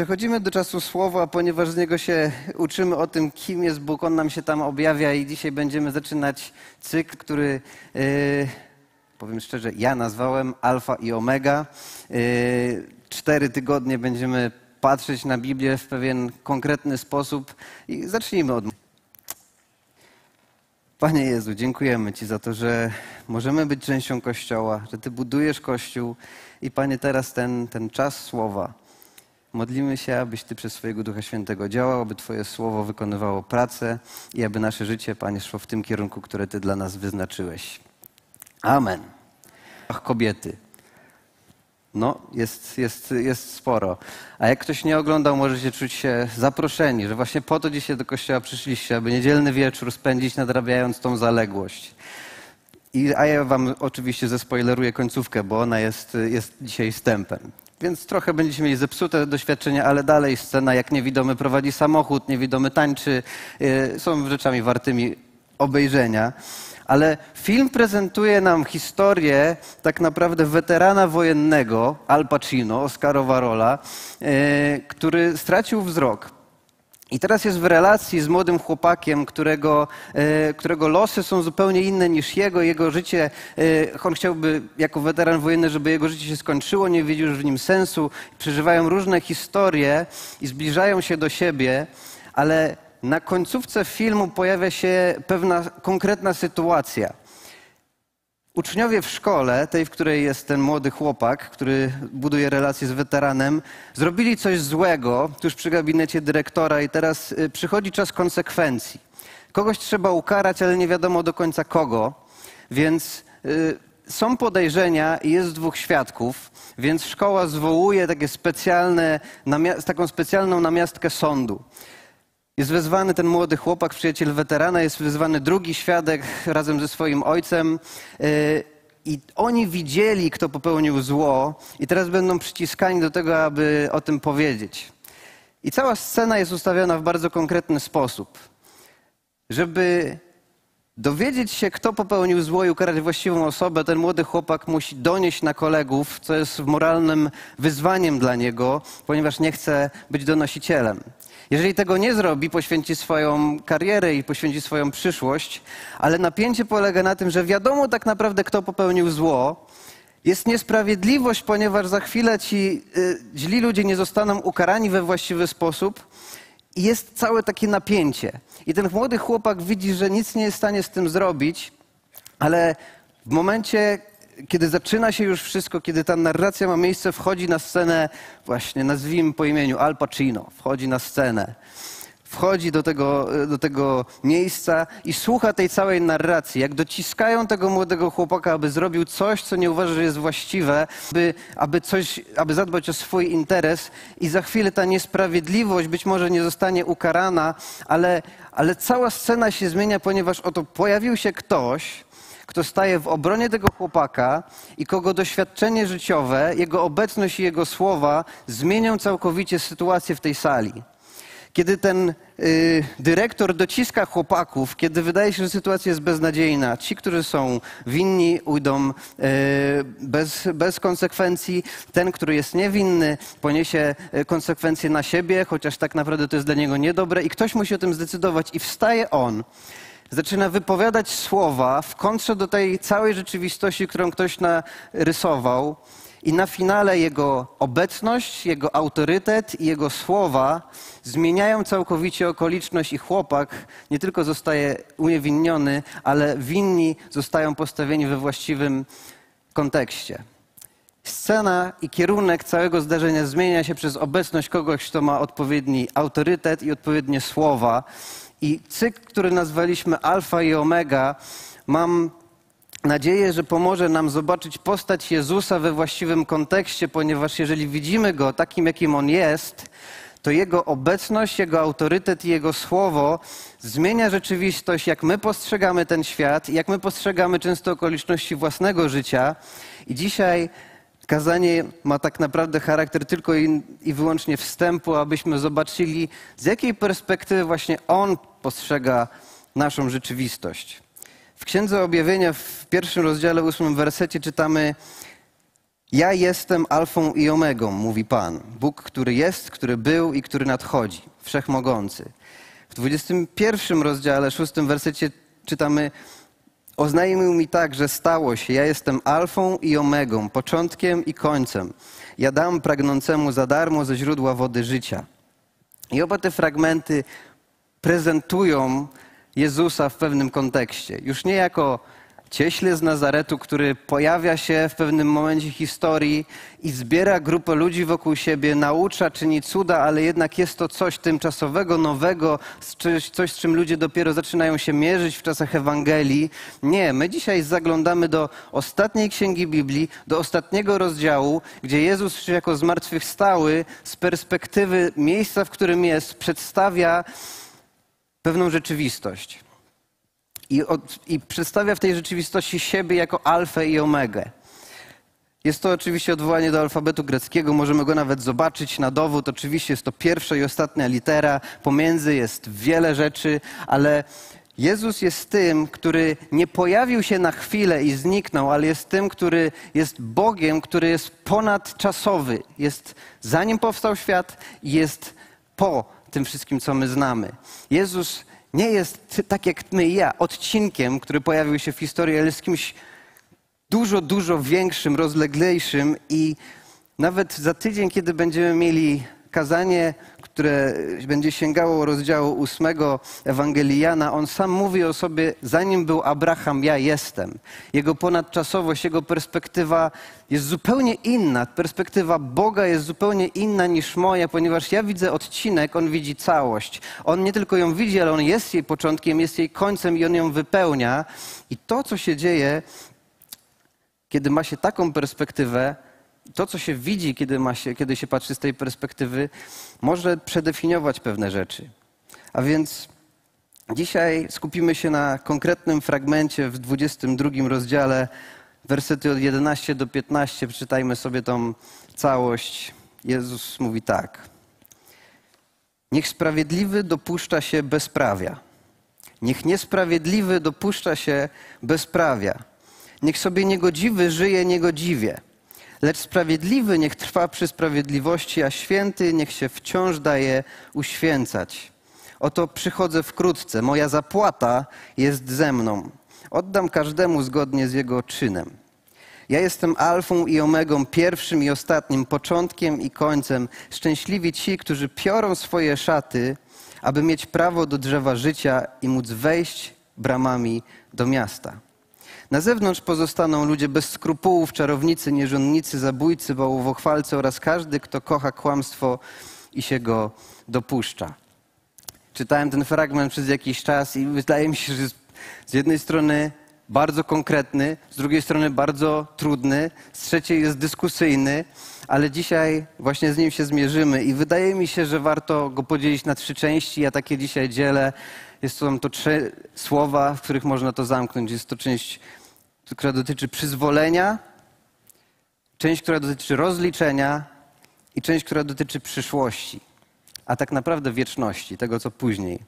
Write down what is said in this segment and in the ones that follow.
Przechodzimy do czasu słowa, ponieważ z niego się uczymy o tym, kim jest Bóg. On nam się tam objawia i dzisiaj będziemy zaczynać cykl, który, yy, powiem szczerze, ja nazwałem Alfa i Omega. Yy, cztery tygodnie będziemy patrzeć na Biblię w pewien konkretny sposób i zacznijmy od. Panie Jezu, dziękujemy Ci za to, że możemy być częścią Kościoła, że Ty budujesz Kościół i Panie, teraz ten, ten czas słowa. Modlimy się, abyś Ty przez swojego Ducha Świętego działał, aby Twoje słowo wykonywało pracę i aby nasze życie, Panie, szło w tym kierunku, które Ty dla nas wyznaczyłeś. Amen. Ach, kobiety. No, jest, jest, jest sporo. A jak ktoś nie oglądał, możecie czuć się zaproszeni, że właśnie po to dzisiaj do kościoła przyszliście, aby niedzielny wieczór spędzić nadrabiając tą zaległość. I, a ja wam oczywiście zespoileruję końcówkę, bo ona jest, jest dzisiaj wstępem. Więc trochę będziecie mieli zepsute doświadczenia, ale dalej scena, jak niewidomy prowadzi samochód, niewidomy tańczy, yy, są rzeczami wartymi obejrzenia. Ale film prezentuje nam historię tak naprawdę weterana wojennego, Al Pacino, Oscarowa rola, yy, który stracił wzrok. I teraz jest w relacji z młodym chłopakiem, którego, e, którego losy są zupełnie inne niż jego. Jego życie, e, on chciałby jako weteran wojenny, żeby jego życie się skończyło, nie widzi już w nim sensu. Przeżywają różne historie i zbliżają się do siebie, ale na końcówce filmu pojawia się pewna konkretna sytuacja. Uczniowie w szkole, tej, w której jest ten młody chłopak, który buduje relacje z weteranem, zrobili coś złego tuż przy gabinecie dyrektora i teraz y, przychodzi czas konsekwencji. Kogoś trzeba ukarać, ale nie wiadomo do końca kogo, więc y, są podejrzenia i jest dwóch świadków, więc szkoła zwołuje takie specjalne, taką specjalną namiastkę sądu. Jest wezwany ten młody chłopak, przyjaciel weterana, jest wezwany drugi świadek razem ze swoim ojcem. Y, I oni widzieli, kto popełnił zło, i teraz będą przyciskani do tego, aby o tym powiedzieć. I cała scena jest ustawiona w bardzo konkretny sposób. Żeby dowiedzieć się, kto popełnił zło i ukarać właściwą osobę, ten młody chłopak musi donieść na kolegów, co jest moralnym wyzwaniem dla niego, ponieważ nie chce być donosicielem. Jeżeli tego nie zrobi, poświęci swoją karierę i poświęci swoją przyszłość, ale napięcie polega na tym, że wiadomo tak naprawdę, kto popełnił zło. Jest niesprawiedliwość, ponieważ za chwilę ci y, źli ludzie nie zostaną ukarani we właściwy sposób. I jest całe takie napięcie. I ten młody chłopak widzi, że nic nie jest w stanie z tym zrobić, ale w momencie, kiedy zaczyna się już wszystko, kiedy ta narracja ma miejsce, wchodzi na scenę, właśnie nazwijmy po imieniu Al Pacino, wchodzi na scenę. Wchodzi do tego, do tego miejsca i słucha tej całej narracji, jak dociskają tego młodego chłopaka, aby zrobił coś, co nie uważa, że jest właściwe, aby, aby, coś, aby zadbać o swój interes i za chwilę ta niesprawiedliwość być może nie zostanie ukarana, ale, ale cała scena się zmienia, ponieważ oto pojawił się ktoś, kto staje w obronie tego chłopaka i kogo doświadczenie życiowe, jego obecność i jego słowa zmienią całkowicie sytuację w tej sali. Kiedy ten y, dyrektor dociska chłopaków, kiedy wydaje się, że sytuacja jest beznadziejna, ci, którzy są winni, ujdą y, bez, bez konsekwencji. Ten, który jest niewinny, poniesie y, konsekwencje na siebie, chociaż tak naprawdę to jest dla niego niedobre, i ktoś musi o tym zdecydować. I wstaje on zaczyna wypowiadać słowa w kontrze do tej całej rzeczywistości, którą ktoś narysował. I na finale jego obecność, jego autorytet i jego słowa zmieniają całkowicie okoliczność i chłopak nie tylko zostaje uniewinniony, ale winni zostają postawieni we właściwym kontekście. Scena i kierunek całego zdarzenia zmienia się przez obecność kogoś, kto ma odpowiedni autorytet i odpowiednie słowa. I cykl, który nazwaliśmy Alfa i Omega, mam nadzieję, że pomoże nam zobaczyć postać Jezusa we właściwym kontekście, ponieważ jeżeli widzimy go takim, jakim on jest, to jego obecność, jego autorytet i jego słowo zmienia rzeczywistość, jak my postrzegamy ten świat, jak my postrzegamy często okoliczności własnego życia. I dzisiaj Kazanie ma tak naprawdę charakter tylko i, i, wyłącznie wstępu, abyśmy zobaczyli, z jakiej perspektywy właśnie On postrzega naszą rzeczywistość. W Księdze Objawienia w pierwszym rozdziale, ósmym wersecie czytamy Ja jestem Alfą i Omegą, mówi Pan, Bóg, który jest, który był i który nadchodzi, wszechmogący. W 21 rozdziale, 6 wersecie czytamy: Oznajmił mi tak, że stało się. Ja jestem Alfą i Omegą, początkiem i końcem. Ja dam pragnącemu za darmo ze źródła wody życia. I oba te fragmenty prezentują Jezusa w pewnym kontekście. Już nie jako cieśle z Nazaretu, który pojawia się w pewnym momencie historii i zbiera grupę ludzi wokół siebie, naucza, czyni cuda, ale jednak jest to coś tymczasowego, nowego, coś, z czym ludzie dopiero zaczynają się mierzyć w czasach Ewangelii. Nie, my dzisiaj zaglądamy do ostatniej księgi Biblii, do ostatniego rozdziału, gdzie Jezus jako zmartwychwstały z perspektywy miejsca, w którym jest, przedstawia pewną rzeczywistość i, od, i przedstawia w tej rzeczywistości siebie jako alfę i omegę. Jest to oczywiście odwołanie do alfabetu greckiego, możemy go nawet zobaczyć na dowód. Oczywiście jest to pierwsza i ostatnia litera, pomiędzy jest wiele rzeczy, ale Jezus jest tym, który nie pojawił się na chwilę i zniknął, ale jest tym, który jest Bogiem, który jest ponadczasowy. Jest zanim powstał świat i jest po tym wszystkim, co my znamy. Jezus nie jest tak jak my i ja, odcinkiem, który pojawił się w historii, ale jest kimś dużo, dużo większym, rozleglejszym i nawet za tydzień, kiedy będziemy mieli kazanie, które będzie sięgało rozdziału ósmego Ewangelii Jana, on sam mówi o sobie, zanim był Abraham, ja jestem. Jego ponadczasowość, jego perspektywa jest zupełnie inna. Perspektywa Boga jest zupełnie inna niż moja, ponieważ ja widzę odcinek, on widzi całość. On nie tylko ją widzi, ale on jest jej początkiem, jest jej końcem i on ją wypełnia. I to, co się dzieje, kiedy ma się taką perspektywę, to, co się widzi, kiedy, ma się, kiedy się patrzy z tej perspektywy, może przedefiniować pewne rzeczy. A więc dzisiaj skupimy się na konkretnym fragmencie w 22 rozdziale, wersety od 11 do 15. Przeczytajmy sobie tą całość. Jezus mówi tak. Niech sprawiedliwy dopuszcza się bezprawia. Niech niesprawiedliwy dopuszcza się bezprawia. Niech sobie niegodziwy żyje niegodziwie Lecz sprawiedliwy niech trwa przy sprawiedliwości, a święty niech się wciąż daje uświęcać. Oto przychodzę wkrótce, moja zapłata jest ze mną. Oddam każdemu zgodnie z jego czynem. Ja jestem alfą i omegą, pierwszym i ostatnim, początkiem i końcem. Szczęśliwi ci, którzy piorą swoje szaty, aby mieć prawo do drzewa życia i móc wejść bramami do miasta. Na zewnątrz pozostaną ludzie bez skrupułów, czarownicy, nierządnicy, zabójcy, bałwochwalcy oraz każdy, kto kocha kłamstwo i się go dopuszcza. Czytałem ten fragment przez jakiś czas i wydaje mi się, że z jednej strony bardzo konkretny, z drugiej strony bardzo trudny, z trzeciej jest dyskusyjny, ale dzisiaj właśnie z nim się zmierzymy i wydaje mi się, że warto go podzielić na trzy części. Ja takie dzisiaj dzielę. Jest to, to trzy słowa, w których można to zamknąć. Jest to część która dotyczy przyzwolenia, część, która dotyczy rozliczenia i część, która dotyczy przyszłości, a tak naprawdę wieczności, tego co później.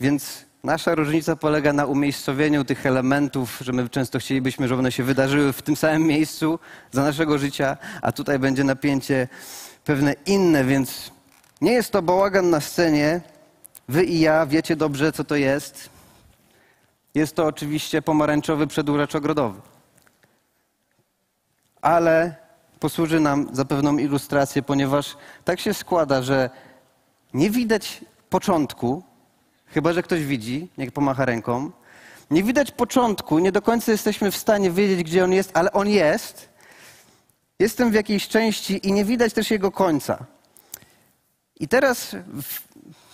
Więc nasza różnica polega na umiejscowieniu tych elementów, że my często chcielibyśmy, żeby one się wydarzyły w tym samym miejscu za naszego życia, a tutaj będzie napięcie pewne inne, więc nie jest to bałagan na scenie. Wy i ja wiecie dobrze, co to jest. Jest to oczywiście pomarańczowy przedłużacz ogrodowy. Ale posłuży nam za pewną ilustrację, ponieważ tak się składa, że nie widać początku, chyba że ktoś widzi, niech pomacha ręką. Nie widać początku, nie do końca jesteśmy w stanie wiedzieć, gdzie on jest, ale on jest. Jestem w jakiejś części i nie widać też jego końca. I teraz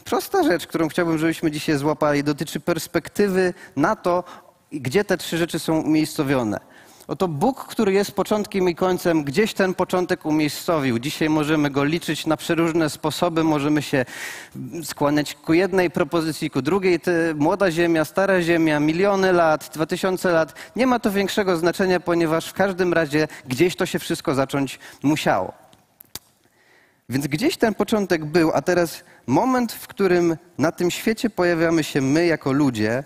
prosta rzecz, którą chciałbym, żebyśmy dzisiaj złapali, dotyczy perspektywy na to, gdzie te trzy rzeczy są umiejscowione. Oto Bóg, który jest początkiem i końcem, gdzieś ten początek umiejscowił. Dzisiaj możemy go liczyć na przeróżne sposoby, możemy się skłaniać ku jednej propozycji, ku drugiej. młoda Ziemia, stara Ziemia, miliony lat, dwa tysiące lat. Nie ma to większego znaczenia, ponieważ w każdym razie gdzieś to się wszystko zacząć musiało. Więc gdzieś ten początek był, a teraz moment, w którym na tym świecie pojawiamy się my jako ludzie,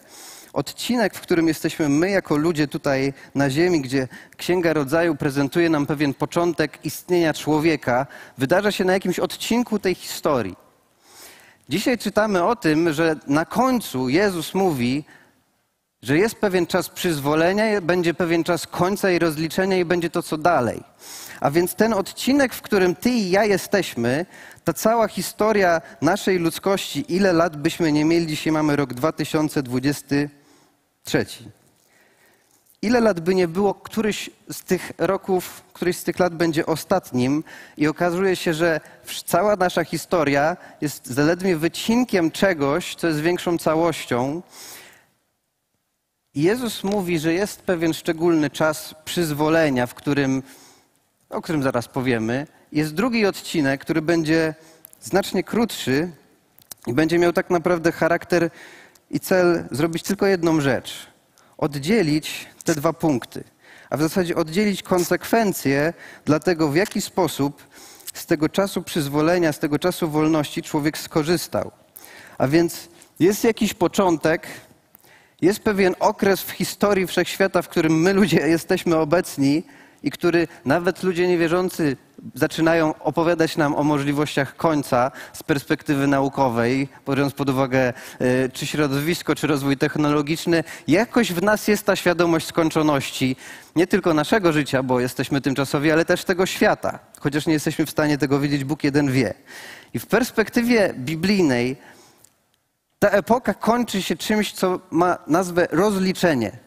odcinek, w którym jesteśmy my jako ludzie tutaj na Ziemi, gdzie Księga Rodzaju prezentuje nam pewien początek istnienia człowieka, wydarza się na jakimś odcinku tej historii. Dzisiaj czytamy o tym, że na końcu Jezus mówi, że jest pewien czas przyzwolenia, będzie pewien czas końca i rozliczenia i będzie to co dalej. A więc ten odcinek, w którym ty i ja jesteśmy, ta cała historia naszej ludzkości, ile lat byśmy nie mieli, dzisiaj mamy rok 2023. Ile lat by nie było, któryś z tych roków, któryś z tych lat będzie ostatnim i okazuje się, że cała nasza historia jest zaledwie wycinkiem czegoś, co jest większą całością. Jezus mówi, że jest pewien szczególny czas przyzwolenia, w którym, o którym zaraz powiemy. Jest drugi odcinek, który będzie znacznie krótszy i będzie miał tak naprawdę charakter i cel zrobić tylko jedną rzecz: oddzielić te dwa punkty. A w zasadzie oddzielić konsekwencje dla tego, w jaki sposób z tego czasu przyzwolenia, z tego czasu wolności człowiek skorzystał. A więc jest jakiś początek, jest pewien okres w historii wszechświata, w którym my ludzie jesteśmy obecni i który nawet ludzie niewierzący zaczynają opowiadać nam o możliwościach końca z perspektywy naukowej, biorąc pod uwagę e, czy środowisko, czy rozwój technologiczny, jakoś w nas jest ta świadomość skończoności nie tylko naszego życia, bo jesteśmy tymczasowi, ale też tego świata. Chociaż nie jesteśmy w stanie tego wiedzieć, Bóg jeden wie. I w perspektywie biblijnej ta epoka kończy się czymś, co ma nazwę rozliczenie.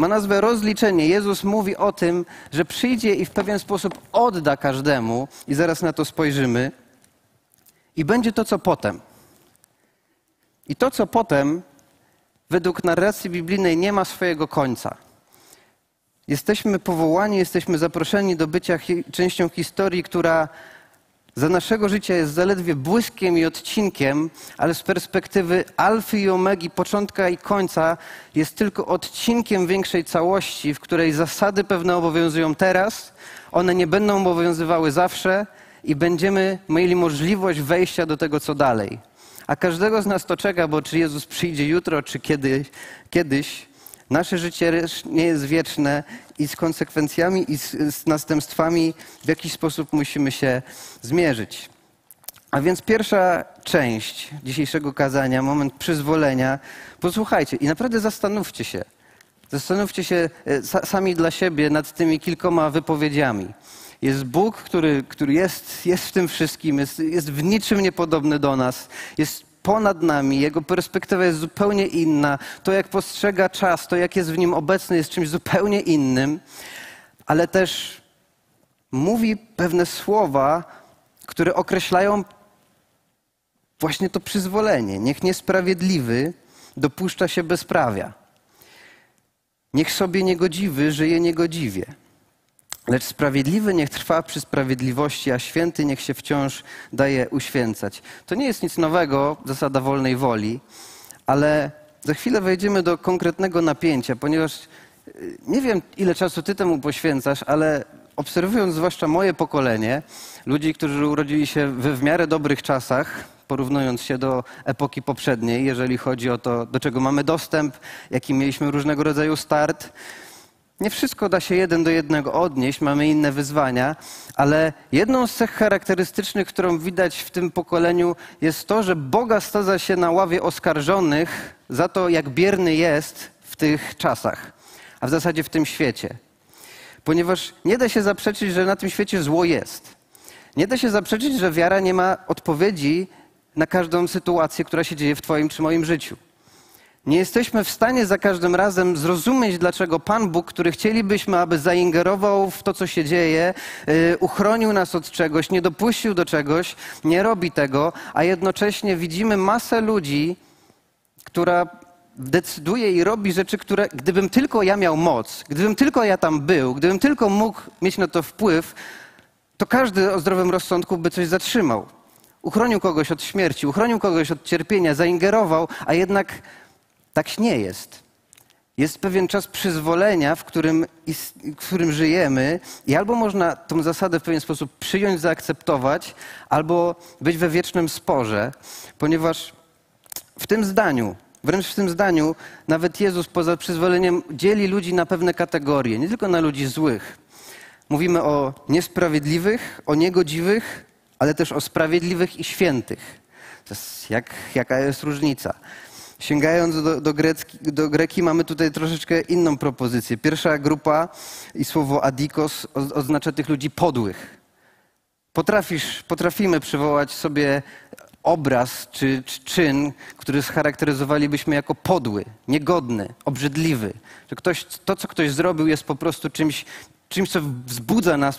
Ma nazwę rozliczenie. Jezus mówi o tym, że przyjdzie i w pewien sposób odda każdemu, i zaraz na to spojrzymy, i będzie to, co potem. I to, co potem, według narracji biblijnej, nie ma swojego końca. Jesteśmy powołani, jesteśmy zaproszeni do bycia częścią historii, która za naszego życia jest zaledwie błyskiem i odcinkiem, ale z perspektywy alfy i omegi, początka i końca, jest tylko odcinkiem większej całości, w której zasady pewne obowiązują teraz, one nie będą obowiązywały zawsze i będziemy mieli możliwość wejścia do tego, co dalej. A każdego z nas to czeka, bo czy Jezus przyjdzie jutro, czy kiedyś, Nasze życie nie jest wieczne i z konsekwencjami i z, z następstwami w jakiś sposób musimy się zmierzyć. A więc pierwsza część dzisiejszego kazania, moment przyzwolenia. Posłuchajcie i naprawdę zastanówcie się. Zastanówcie się e, sami dla siebie nad tymi kilkoma wypowiedziami. Jest Bóg, który, który jest, jest w tym wszystkim, jest, jest w niczym niepodobny do nas, jest ponad nami, jego perspektywa jest zupełnie inna. To, jak postrzega czas, to, jak jest w nim obecny, jest czymś zupełnie innym, ale też mówi pewne słowa, które określają właśnie to przyzwolenie. Niech niesprawiedliwy dopuszcza się bezprawia. Niech sobie niegodziwy żyje niegodziwie. Lecz sprawiedliwy niech trwa przy sprawiedliwości, a święty niech się wciąż daje uświęcać. To nie jest nic nowego, zasada wolnej woli, ale za chwilę wejdziemy do konkretnego napięcia, ponieważ y, nie wiem, ile czasu ty temu poświęcasz, ale obserwując zwłaszcza moje pokolenie, ludzi, którzy urodzili się we w miarę dobrych czasach, porównując się do epoki poprzedniej, jeżeli chodzi o to, do czego mamy dostęp, jaki mieliśmy różnego rodzaju start, nie wszystko da się jeden do jednego odnieść, mamy inne wyzwania, ale jedną z cech charakterystycznych, którą widać w tym pokoleniu, jest to, że Boga stadza się na ławie oskarżonych za to, jak bierny jest w tych czasach, a w zasadzie w tym świecie. Ponieważ nie da się zaprzeczyć, że na tym świecie zło jest. Nie da się zaprzeczyć, że wiara nie ma odpowiedzi na każdą sytuację, która się dzieje w Twoim czy moim życiu. Nie jesteśmy w stanie za każdym razem zrozumieć, dlaczego Pan Bóg, który chcielibyśmy, aby zaingerował w to, co się dzieje, yy, uchronił nas od czegoś, nie dopuścił do czegoś, nie robi tego, a jednocześnie widzimy masę ludzi, która decyduje i robi rzeczy, które gdybym tylko ja miał moc, gdybym tylko ja tam był, gdybym tylko mógł mieć na to wpływ, to każdy o zdrowym rozsądku by coś zatrzymał. Uchronił kogoś od śmierci, uchronił kogoś od cierpienia, zaingerował, a jednak tak nie jest. Jest pewien czas przyzwolenia, w którym, w którym żyjemy, i albo można tą zasadę w pewien sposób przyjąć, zaakceptować, albo być we wiecznym sporze, ponieważ w tym zdaniu Wręcz w tym zdaniu nawet Jezus poza przyzwoleniem dzieli ludzi na pewne kategorie, nie tylko na ludzi złych. Mówimy o niesprawiedliwych, o niegodziwych, ale też o sprawiedliwych i świętych. To jest jak, jaka jest różnica? Sięgając do, do, grecki, do, greki, mamy tutaj troszeczkę inną propozycję. Pierwsza grupa i słowo adikos oznacza tych ludzi podłych. Potrafisz, potrafimy przywołać sobie obraz czy, czy, czyn, który scharakteryzowalibyśmy jako podły, niegodny, obrzydliwy. Że ktoś, to, co ktoś zrobił, jest po prostu czymś, czymś co wzbudza nas,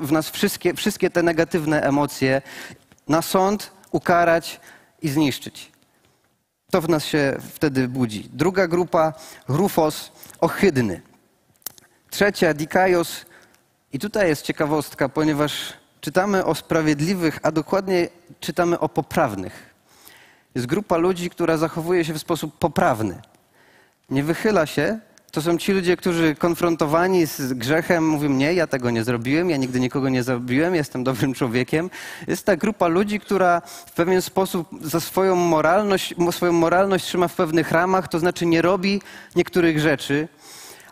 w, nas wszystkie, wszystkie te negatywne emocje na sąd, ukarać i zniszczyć. To w nas się wtedy budzi. Druga grupa, Rufos, ohydny. Trzecia, Dikaios. I tutaj jest ciekawostka, ponieważ czytamy o sprawiedliwych, a dokładnie czytamy o poprawnych. Jest grupa ludzi, która zachowuje się w sposób poprawny. Nie wychyla się. To są ci ludzie, którzy konfrontowani z grzechem mówią: Nie, ja tego nie zrobiłem, ja nigdy nikogo nie zabiłem, jestem dobrym człowiekiem. Jest ta grupa ludzi, która w pewien sposób za swoją moralność, swoją moralność trzyma w pewnych ramach, to znaczy nie robi niektórych rzeczy,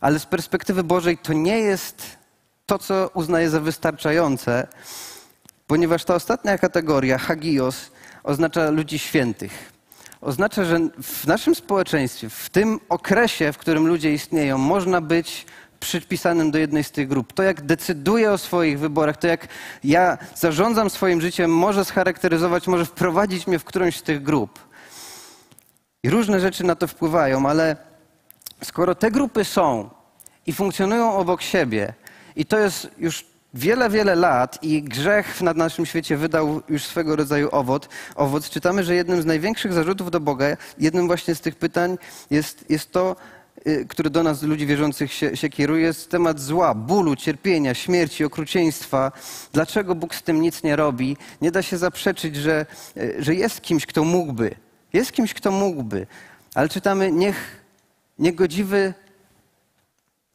ale z perspektywy Bożej to nie jest to, co uznaje za wystarczające, ponieważ ta ostatnia kategoria, hagios, oznacza ludzi świętych. Oznacza, że w naszym społeczeństwie, w tym okresie, w którym ludzie istnieją, można być przypisanym do jednej z tych grup. To, jak decyduję o swoich wyborach, to jak ja zarządzam swoim życiem, może scharakteryzować, może wprowadzić mnie w którąś z tych grup. I różne rzeczy na to wpływają, ale skoro te grupy są i funkcjonują obok siebie, i to jest już wiele, wiele lat i grzech na naszym świecie wydał już swego rodzaju owoc. owoc. Czytamy, że jednym z największych zarzutów do Boga, jednym właśnie z tych pytań jest, jest to, y, który do nas, ludzi wierzących, się, się kieruje, jest temat zła, bólu, cierpienia, śmierci, okrucieństwa. Dlaczego Bóg z tym nic nie robi? Nie da się zaprzeczyć, że, y, że jest kimś, kto mógłby. Jest kimś, kto mógłby. Ale czytamy, niech niegodziwy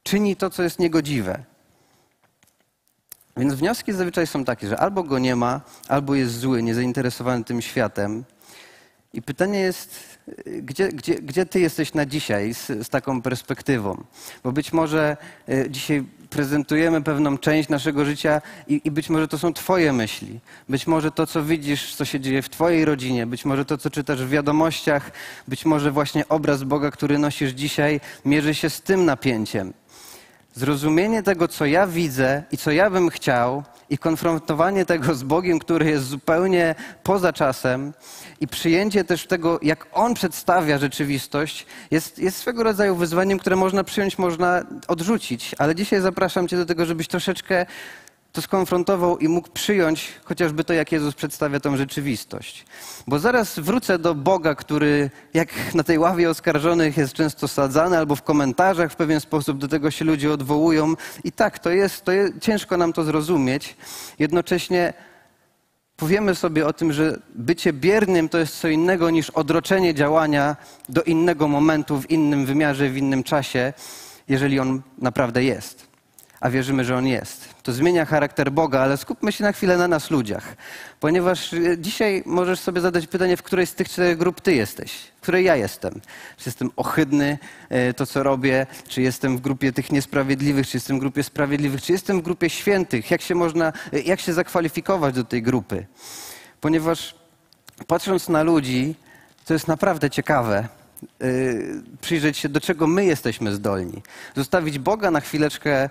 czyni to, co jest niegodziwe. Więc wnioski zazwyczaj są takie, że albo go nie ma, albo jest zły, niezainteresowany tym światem. I pytanie jest, gdzie, gdzie, gdzie ty jesteś na dzisiaj z, z taką perspektywą? Bo być może y, dzisiaj prezentujemy pewną część naszego życia i, i, być może to są Twoje myśli. Być może to, co widzisz, co się dzieje w Twojej rodzinie, być może to, co czytasz w wiadomościach, być może właśnie obraz Boga, który nosisz dzisiaj, mierzy się z tym napięciem zrozumienie tego, co ja widzę i co ja bym chciał, i konfrontowanie tego z Bogiem, który jest zupełnie poza czasem, i przyjęcie też tego, jak On przedstawia rzeczywistość, jest, jest swego rodzaju wyzwaniem, które można przyjąć, można odrzucić. Ale dzisiaj zapraszam Cię do tego, żebyś troszeczkę to skonfrontował i mógł przyjąć chociażby to, jak Jezus przedstawia tą rzeczywistość. Bo zaraz wrócę do Boga, który jak na tej ławie oskarżonych jest często sadzany, albo w komentarzach w pewien sposób do tego się ludzie odwołują. I tak, to jest, to jest ciężko nam to zrozumieć. Jednocześnie powiemy sobie o tym, że bycie biernym to jest co innego niż odroczenie działania do innego momentu, w innym wymiarze, w innym czasie, jeżeli on naprawdę jest a wierzymy, że On jest. To zmienia charakter Boga, ale skupmy się na chwilę na nas ludziach. Ponieważ e, dzisiaj możesz sobie zadać pytanie, w której z tych czterech grup Ty jesteś, w której ja jestem. Czy jestem ohydny, e, to co robię, czy jestem w grupie tych niesprawiedliwych, czy jestem w grupie sprawiedliwych, czy jestem w grupie świętych. Jak się można, e, jak się zakwalifikować do tej grupy? Ponieważ patrząc na ludzi, to jest naprawdę ciekawe przyjrzeć się, do czego my jesteśmy zdolni. Zostawić Boga na chwileczkę y,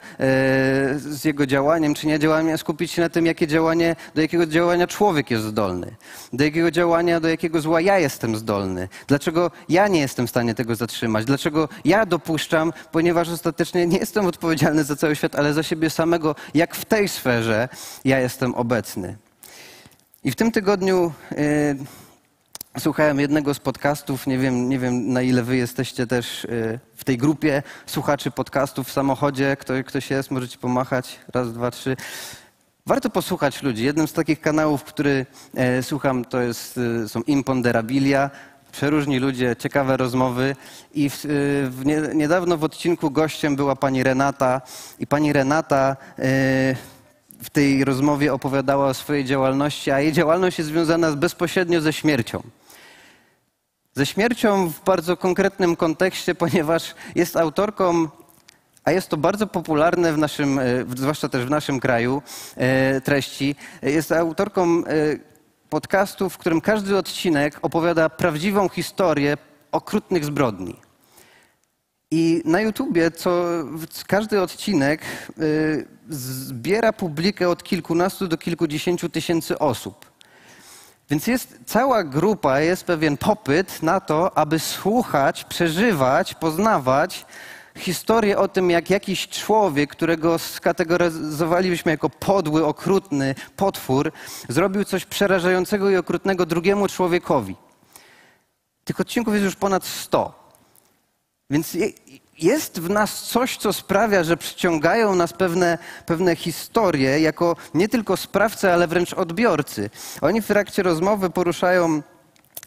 z Jego działaniem, czy nie działaniem, skupić się na tym, jakie działanie, do jakiego działania człowiek jest zdolny. Do jakiego działania, do jakiego zła ja jestem zdolny. Dlaczego ja nie jestem w stanie tego zatrzymać. Dlaczego ja dopuszczam, ponieważ ostatecznie nie jestem odpowiedzialny za cały świat, ale za siebie samego, jak w tej sferze ja jestem obecny. I w tym tygodniu... Yy, Słuchałem jednego z podcastów, nie wiem, nie wiem na ile wy jesteście też y, w tej grupie słuchaczy podcastów w samochodzie. Kto, ktoś jest, możecie pomachać. Raz, dwa, trzy. Warto posłuchać ludzi. Jednym z takich kanałów, który e, słucham, to jest, e, są Imponderabilia. Przeróżni ludzie, ciekawe rozmowy. I w, e, w nie, niedawno w odcinku gościem była pani Renata. I pani Renata e, w tej rozmowie opowiadała o swojej działalności, a jej działalność jest związana bezpośrednio ze śmiercią. Ze śmiercią w bardzo konkretnym kontekście, ponieważ jest autorką, a jest to bardzo popularne w naszym, e, zwłaszcza też w naszym kraju, e, treści. Jest autorką e, podcastu, w którym każdy odcinek opowiada prawdziwą historię okrutnych zbrodni. I na YouTubie co, każdy odcinek zbiera publikę od kilkunastu do kilkudziesięciu tysięcy osób. Więc jest cała grupa, jest pewien popyt na to, aby słuchać, przeżywać, poznawać historię o tym, jak jakiś człowiek, którego skategoryzowalibyśmy jako podły, okrutny potwór, zrobił coś przerażającego i okrutnego drugiemu człowiekowi. Tych odcinków jest już ponad 100. Więc jest w nas coś, co sprawia, że przyciągają nas pewne, pewne historie jako nie tylko sprawcy, ale wręcz odbiorcy. Oni w trakcie rozmowy poruszają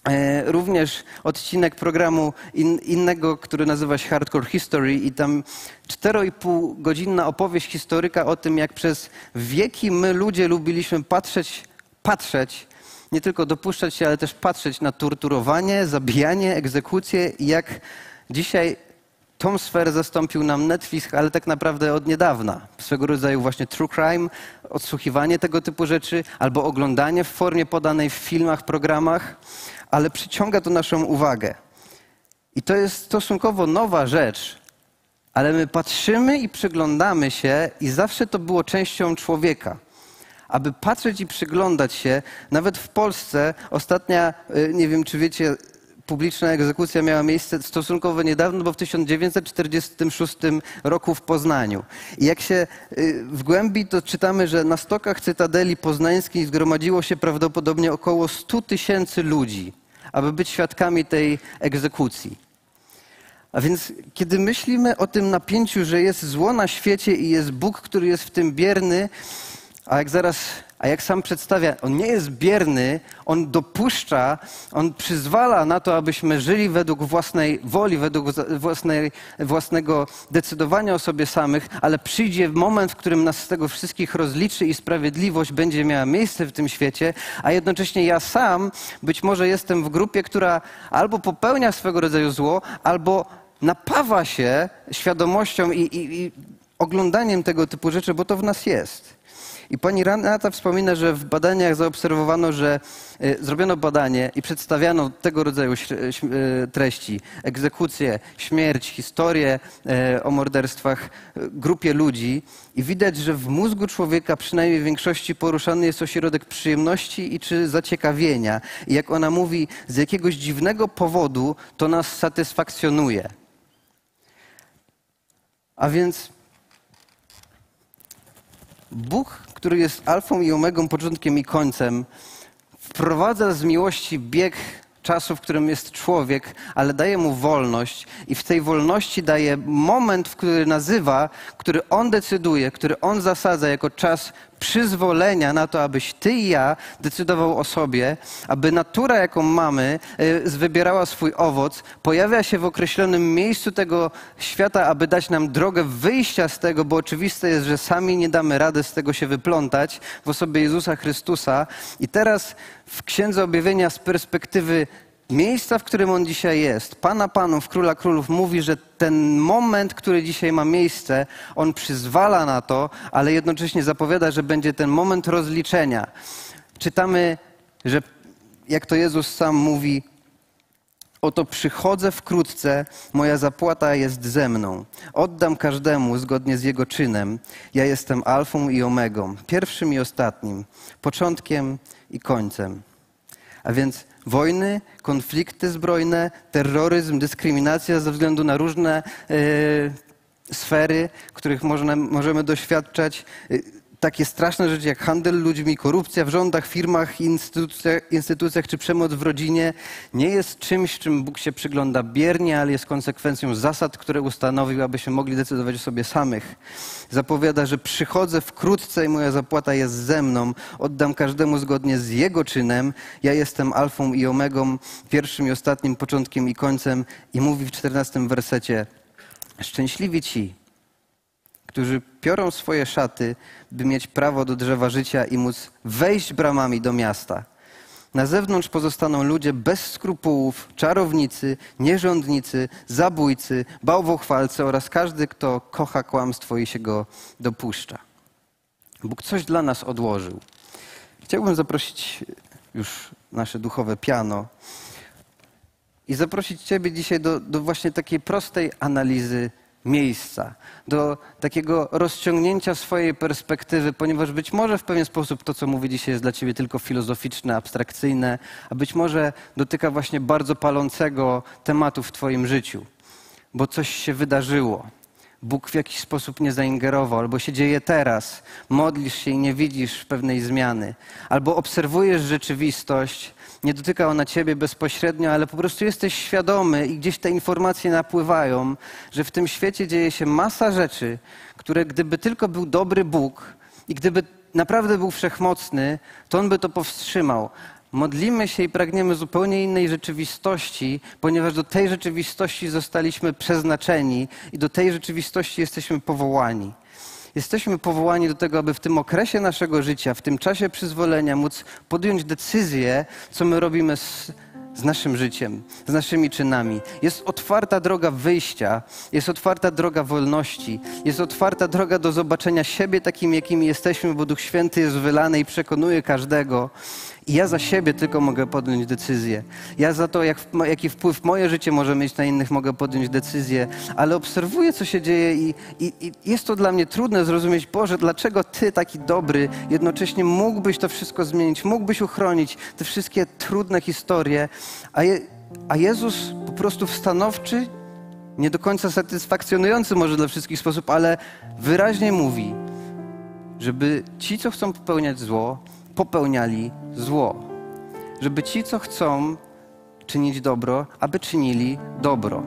e, również odcinek programu in, innego, który nazywa się Hardcore History i tam 4,5 godzinna opowieść historyka o tym, jak przez wieki my ludzie lubiliśmy patrzeć, patrzeć, nie tylko dopuszczać się, ale też patrzeć na torturowanie, zabijanie, egzekucje i jak dzisiaj tą sferę zastąpił nam Netflix, ale tak naprawdę od niedawna. Swego rodzaju właśnie true crime, odsłuchiwanie tego typu rzeczy albo oglądanie w formie podanej w filmach, programach, ale przyciąga to naszą uwagę. I to jest stosunkowo nowa rzecz, ale my patrzymy i przyglądamy się i zawsze to było częścią człowieka. Aby patrzeć i przyglądać się, nawet w Polsce ostatnia, y, nie wiem czy wiecie, publiczna egzekucja miała miejsce stosunkowo niedawno, bo w 1946 roku w Poznaniu. I jak się y, wgłębi, to czytamy, że na stokach Cytadeli Poznańskiej zgromadziło się prawdopodobnie około 100 tysięcy ludzi, aby być świadkami tej egzekucji. A więc kiedy myślimy o tym napięciu, że jest zło na świecie i jest Bóg, który jest w tym bierny, a jak zaraz a jak sam przedstawia, on nie jest bierny, on dopuszcza, on przyzwala na to, abyśmy żyli według własnej woli, według własnej, własnego decydowania o sobie samych, ale przyjdzie moment, w którym nas z tego wszystkich rozliczy i sprawiedliwość będzie miała miejsce w tym świecie, a jednocześnie ja sam być może jestem w grupie, która albo popełnia swego rodzaju zło, albo napawa się świadomością i, i, i oglądaniem tego typu rzeczy, bo to w nas jest. I pani Renata wspomina, że w badaniach zaobserwowano, że e, zrobiono badanie i przedstawiano tego rodzaju e, treści, egzekucje, śmierć, historie e, o morderstwach grupie ludzi i widać, że w mózgu człowieka przynajmniej w większości poruszany jest ośrodek przyjemności i czy zaciekawienia. I jak ona mówi, z jakiegoś dziwnego powodu to nas satysfakcjonuje. A więc Bóg, który jest alfą i omegą, początkiem i końcem, wprowadza z miłości bieg czasu, w którym jest człowiek, ale daje mu wolność i w tej wolności daje moment, w który nazywa, który on decyduje, który on zasadza jako czas przyzwolenia na to, abyś ty i ja decydował o sobie, aby natura, jaką mamy, y, wybierała swój owoc, pojawia się w określonym miejscu tego świata, aby dać nam drogę wyjścia z tego, bo oczywiste jest, że sami nie damy rady z tego się wyplątać w osobie Jezusa Chrystusa. I teraz w Księdze Objawienia z perspektywy miejsca, w którym on dzisiaj jest, Pana Panów, Króla Królów, mówi, że ten moment, który dzisiaj ma miejsce, on przyzwala na to, ale jednocześnie zapowiada, że będzie ten moment rozliczenia. Czytamy, że jak to Jezus sam mówi, Oto przychodzę wkrótce, moja zapłata jest ze mną. Oddam każdemu zgodnie z jego czynem. Ja jestem alfą i omegą, pierwszym i ostatnim, początkiem i końcem. A więc wojny, konflikty zbrojne, terroryzm, dyskryminacja ze względu na różne y, sfery, których można, możemy doświadczać. Takie straszne rzeczy jak handel ludźmi, korupcja w rządach, firmach, instytucjach, instytucjach czy przemoc w rodzinie nie jest czymś, czym Bóg się przygląda biernie, ale jest konsekwencją zasad, które ustanowił, abyśmy mogli decydować o sobie samych. Zapowiada, że przychodzę wkrótce i moja zapłata jest ze mną. Oddam każdemu zgodnie z jego czynem. Ja jestem alfą i omegą, pierwszym i ostatnim, początkiem i końcem. I mówi w czternastym wersecie, szczęśliwi ci, którzy piorą swoje szaty, by mieć prawo do drzewa życia i móc wejść bramami do miasta. Na zewnątrz pozostaną ludzie bez skrupułów, czarownicy, nierządnicy, zabójcy, bałwochwalcy oraz każdy, kto kocha kłamstwo i się go dopuszcza. Bóg coś dla nas odłożył. Chciałbym zaprosić już nasze duchowe piano i zaprosić Ciebie dzisiaj do, do właśnie takiej prostej analizy miejsca, do takiego rozciągnięcia swojej perspektywy, ponieważ być może w pewien sposób to, co mówię dzisiaj, jest dla ciebie tylko filozoficzne, abstrakcyjne, a być może dotyka właśnie bardzo palącego tematu w twoim życiu, bo coś się wydarzyło. Bóg w jakiś sposób nie zaingerował, albo się dzieje teraz, modlisz się i nie widzisz pewnej zmiany, albo obserwujesz rzeczywistość, nie dotyka ona ciebie bezpośrednio, ale po prostu jesteś świadomy i gdzieś te informacje napływają, że w tym świecie dzieje się masa rzeczy, które gdyby tylko był dobry Bóg i gdyby naprawdę był wszechmocny, to on by to powstrzymał. Modlimy się i pragniemy zupełnie innej rzeczywistości, ponieważ do tej rzeczywistości zostaliśmy przeznaczeni i do tej rzeczywistości jesteśmy powołani. Jesteśmy powołani do tego, aby w tym okresie naszego życia, w tym czasie przyzwolenia móc podjąć decyzję, co my robimy z, z naszym życiem, z naszymi czynami. Jest otwarta droga wyjścia, jest otwarta droga wolności, jest otwarta droga do zobaczenia siebie takim, jakimi jesteśmy, bo Duch Święty jest wylany i przekonuje każdego. Ja za siebie tylko mogę podjąć decyzję. Ja za to, jak, jaki wpływ moje życie może mieć na innych, mogę podjąć decyzję, ale obserwuję, co się dzieje i, i, i jest to dla mnie trudne zrozumieć, Boże, dlaczego Ty taki dobry, jednocześnie mógłbyś to wszystko zmienić, mógłbyś uchronić te wszystkie trudne historie, a, je, a Jezus po prostu w stanowczy, nie do końca satysfakcjonujący może dla wszystkich sposób, ale wyraźnie mówi, żeby ci, co chcą popełniać zło, popełniali zło. Żeby ci, co chcą czynić dobro, aby czynili dobro.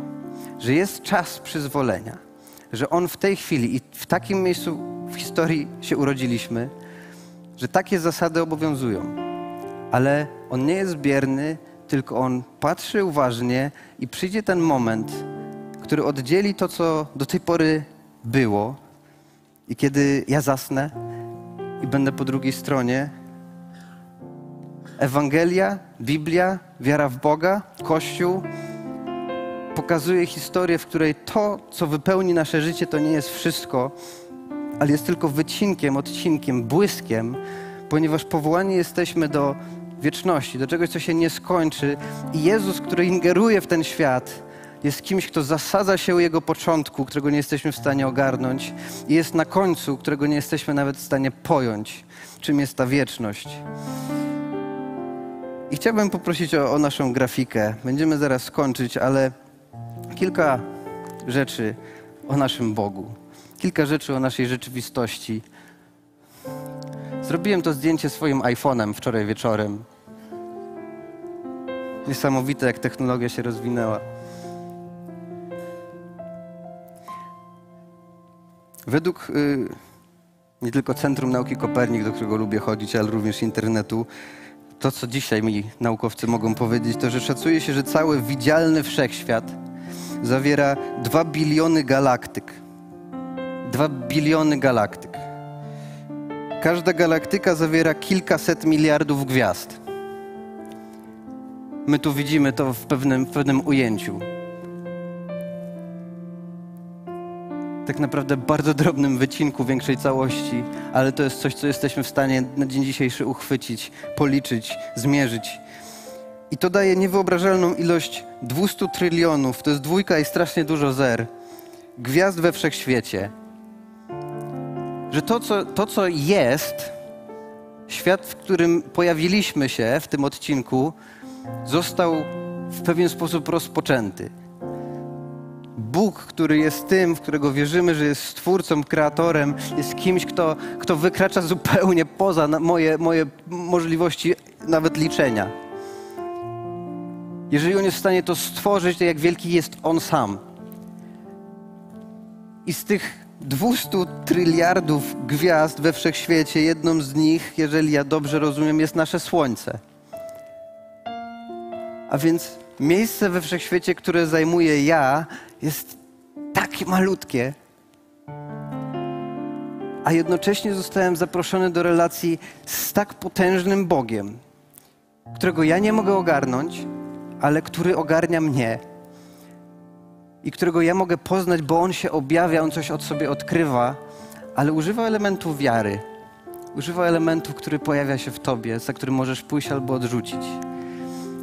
Że jest czas przyzwolenia. Że On w tej chwili i w takim miejscu w historii się urodziliśmy, że takie zasady obowiązują. Ale On nie jest bierny, tylko On patrzy uważnie i przyjdzie ten moment, który oddzieli to, co do tej pory było. I kiedy ja zasnę i będę po drugiej stronie, Ewangelia, Biblia, wiara w Boga, Kościół pokazuje historię, w której to, co wypełni nasze życie, to nie jest wszystko, ale jest tylko wycinkiem, odcinkiem, błyskiem, ponieważ powołani jesteśmy do wieczności, do czegoś, co się nie skończy. I Jezus, który ingeruje w ten świat, jest kimś, kto zasadza się u jego początku, którego nie jesteśmy w stanie ogarnąć, i jest na końcu, którego nie jesteśmy nawet w stanie pojąć, czym jest ta wieczność. I chciałbym poprosić o, o naszą grafikę. Będziemy zaraz skończyć, ale kilka rzeczy o naszym Bogu, kilka rzeczy o naszej rzeczywistości. Zrobiłem to zdjęcie swoim iPhone'em wczoraj wieczorem. Niesamowite, jak technologia się rozwinęła. Według y, nie tylko Centrum Nauki Kopernik, do którego lubię chodzić, ale również internetu, to, co dzisiaj mi naukowcy mogą powiedzieć, to że szacuje się, że cały widzialny wszechświat zawiera 2 biliony galaktyk. 2 biliony galaktyk. Każda galaktyka zawiera kilkaset miliardów gwiazd. My tu widzimy to w pewnym, w pewnym ujęciu. Tak naprawdę bardzo drobnym wycinku większej całości, ale to jest coś, co jesteśmy w stanie na dzień dzisiejszy uchwycić, policzyć, zmierzyć. I to daje niewyobrażalną ilość 200 trylionów, to jest dwójka i strasznie dużo zer, gwiazd we wszechświecie. Że to co, to, co jest, świat, w którym pojawiliśmy się w tym odcinku, został w pewien sposób rozpoczęty. Bóg, który jest tym, w którego wierzymy, że jest stwórcą, kreatorem, jest kimś, kto, kto wykracza zupełnie poza moje, moje możliwości nawet liczenia. Jeżeli On jest w stanie to stworzyć, to jak wielki jest On sam. I z tych 200 tryliardów gwiazd we wszechświecie, jedną z nich, jeżeli ja dobrze rozumiem, jest nasze Słońce. A więc miejsce we wszechświecie, które zajmuję ja, jest takie malutkie, a jednocześnie zostałem zaproszony do relacji z tak potężnym Bogiem, którego ja nie mogę ogarnąć, ale który ogarnia mnie i którego ja mogę poznać, bo on się objawia, on coś od sobie odkrywa, ale używa elementu wiary. Używa elementu, który pojawia się w tobie, za którym możesz pójść albo odrzucić.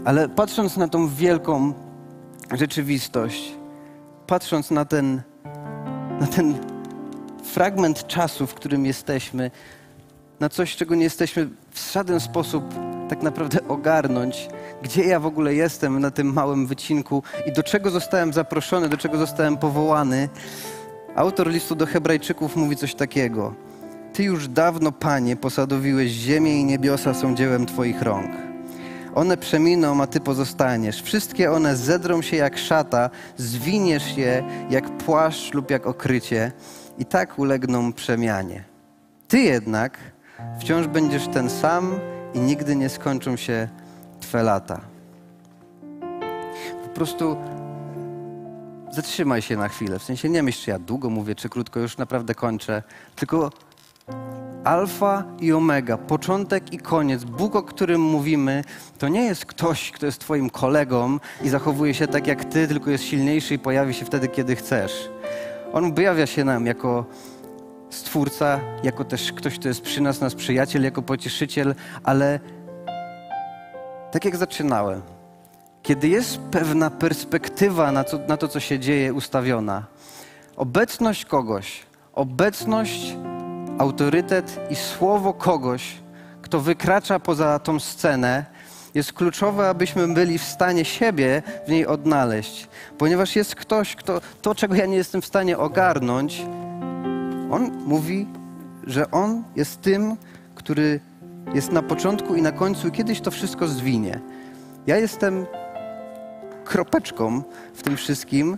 Ale patrząc na tą wielką rzeczywistość, patrząc na ten, na ten fragment czasu, w którym jesteśmy, na coś, czego nie jesteśmy w żaden sposób tak naprawdę ogarnąć, gdzie ja w ogóle jestem na tym małym wycinku i do czego zostałem zaproszony, do czego zostałem powołany. Autor listu do Hebrajczyków mówi coś takiego. Ty już dawno, Panie, posadowiłeś ziemię i niebiosa są dziełem Twoich rąk. One przeminą, a Ty pozostaniesz. Wszystkie one zedrą się jak szata, zwiniesz je jak płaszcz lub jak okrycie i tak ulegną przemianie. Ty jednak wciąż będziesz ten sam i nigdy nie skończą się Twe lata. Po prostu zatrzymaj się na chwilę. W sensie nie myśl, czy ja długo mówię, czy krótko, już naprawdę kończę. Tylko Alfa i Omega, początek i koniec, Bóg, o którym mówimy, to nie jest ktoś, kto jest Twoim kolegą i zachowuje się tak jak Ty, tylko jest silniejszy i pojawi się wtedy, kiedy chcesz. On objawia się nam jako Stwórca, jako też ktoś, kto jest przy nas, nasz przyjaciel, jako pocieszyciel, ale tak jak zaczynałem, kiedy jest pewna perspektywa na to, na to co się dzieje, ustawiona, obecność kogoś, obecność, autorytet i słowo kogoś, kto wykracza poza tą scenę, jest kluczowe, abyśmy byli w stanie siebie w niej odnaleźć, ponieważ jest ktoś, kto to, czego ja nie jestem w stanie ogarnąć, on mówi, że on jest tym, który jest na początku i na końcu kiedyś to wszystko zwinie. Ja jestem kropeczką w tym wszystkim,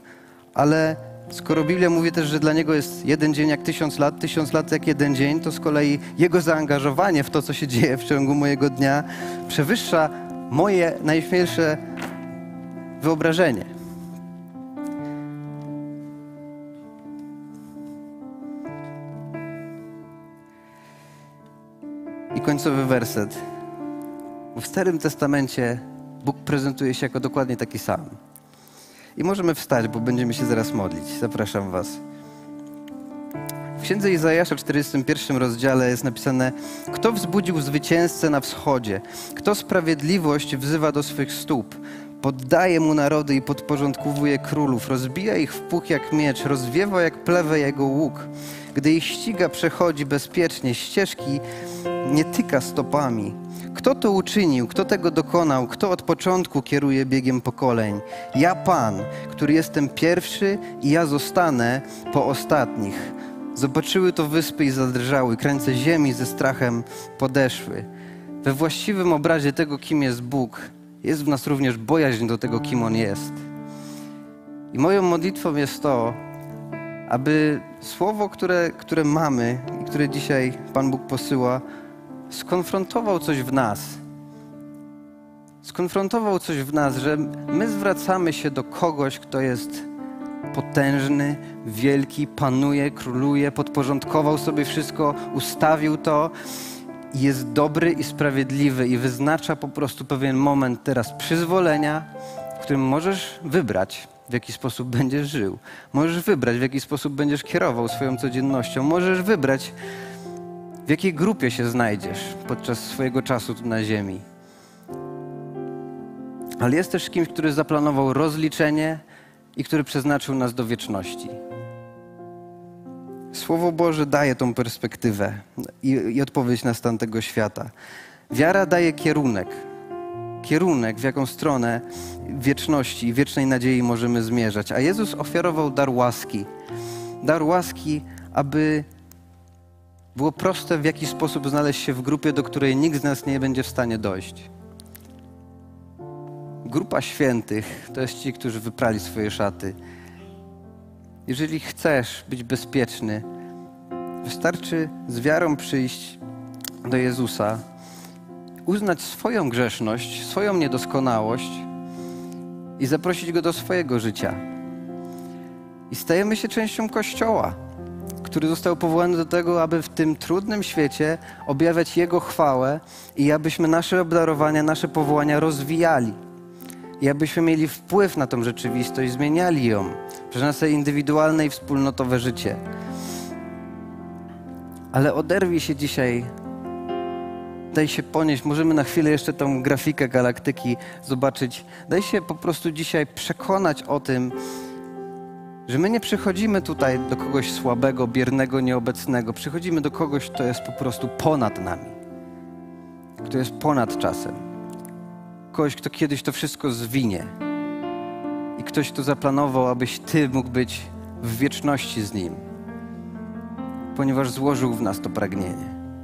ale skoro Biblia mówi też, że dla niego jest jeden dzień jak tysiąc lat, tysiąc lat jak jeden dzień, to z kolei jego zaangażowanie w to, co się dzieje w ciągu mojego dnia, przewyższa moje najśmielsze wyobrażenie. I końcowy werset. W Starym Testamencie Bóg prezentuje się jako dokładnie taki sam. I możemy wstać, bo będziemy się zaraz modlić. Zapraszam Was. W księdze Izajasza, 41 rozdziale jest napisane: Kto wzbudził zwycięzcę na wschodzie? Kto sprawiedliwość wzywa do swych stóp? Poddaje mu narody i podporządkowuje królów, rozbija ich w puch jak miecz, rozwiewa jak plewę jego łuk. Gdy ich ściga, przechodzi bezpiecznie, ścieżki nie tyka stopami. Kto to uczynił? Kto tego dokonał? Kto od początku kieruje biegiem pokoleń? Ja Pan, który jestem pierwszy i ja zostanę po ostatnich. Zobaczyły to wyspy i zadrżały, krańce ziemi ze strachem podeszły. We właściwym obrazie tego, kim jest Bóg, jest w nas również bojaźń do tego, kim On jest. I moją modlitwą jest to, aby słowo, które, które mamy i które dzisiaj Pan Bóg posyła, skonfrontował coś w nas. Skonfrontował coś w nas, że my zwracamy się do kogoś, kto jest potężny, wielki, panuje, króluje, podporządkował sobie wszystko, ustawił to i jest dobry i sprawiedliwy i wyznacza po prostu pewien moment teraz przyzwolenia, w którym możesz wybrać, w jaki sposób będziesz żył. Możesz wybrać, w jaki sposób będziesz kierował swoją codziennością. Możesz wybrać, w jakiej grupie się znajdziesz podczas swojego czasu tu na ziemi. Ale jest też kimś, który zaplanował rozliczenie i który przeznaczył nas do wieczności. Słowo Boże daje tą perspektywę i, i odpowiedź na stan tego świata. Wiara daje kierunek. Kierunek, w jaką stronę wieczności i wiecznej nadziei możemy zmierzać. A Jezus ofiarował dar łaski. Dar łaski, aby było proste, w jaki sposób znaleźć się w grupie, do której nikt z nas nie będzie w stanie dojść. Grupa świętych to jest ci, którzy wyprali swoje szaty. Jeżeli chcesz być bezpieczny, wystarczy z wiarą przyjść do Jezusa, uznać swoją grzeszność, swoją niedoskonałość i zaprosić Go do swojego życia. I stajemy się częścią Kościoła który został powołany do tego, aby w tym trudnym świecie objawiać Jego chwałę i abyśmy nasze obdarowania, nasze powołania rozwijali. I abyśmy mieli wpływ na tą rzeczywistość, zmieniali ją przez nasze indywidualne i wspólnotowe życie. Ale oderwij się dzisiaj, daj się ponieść. Możemy na chwilę jeszcze tą grafikę galaktyki zobaczyć. Daj się po prostu dzisiaj przekonać o tym, że my nie przychodzimy tutaj do kogoś słabego, biernego, nieobecnego. Przychodzimy do kogoś, kto jest po prostu ponad nami, kto jest ponad czasem. Kogoś, kto kiedyś to wszystko zwinie. I ktoś, kto zaplanował, abyś Ty mógł być w wieczności z Nim, ponieważ złożył w nas to pragnienie.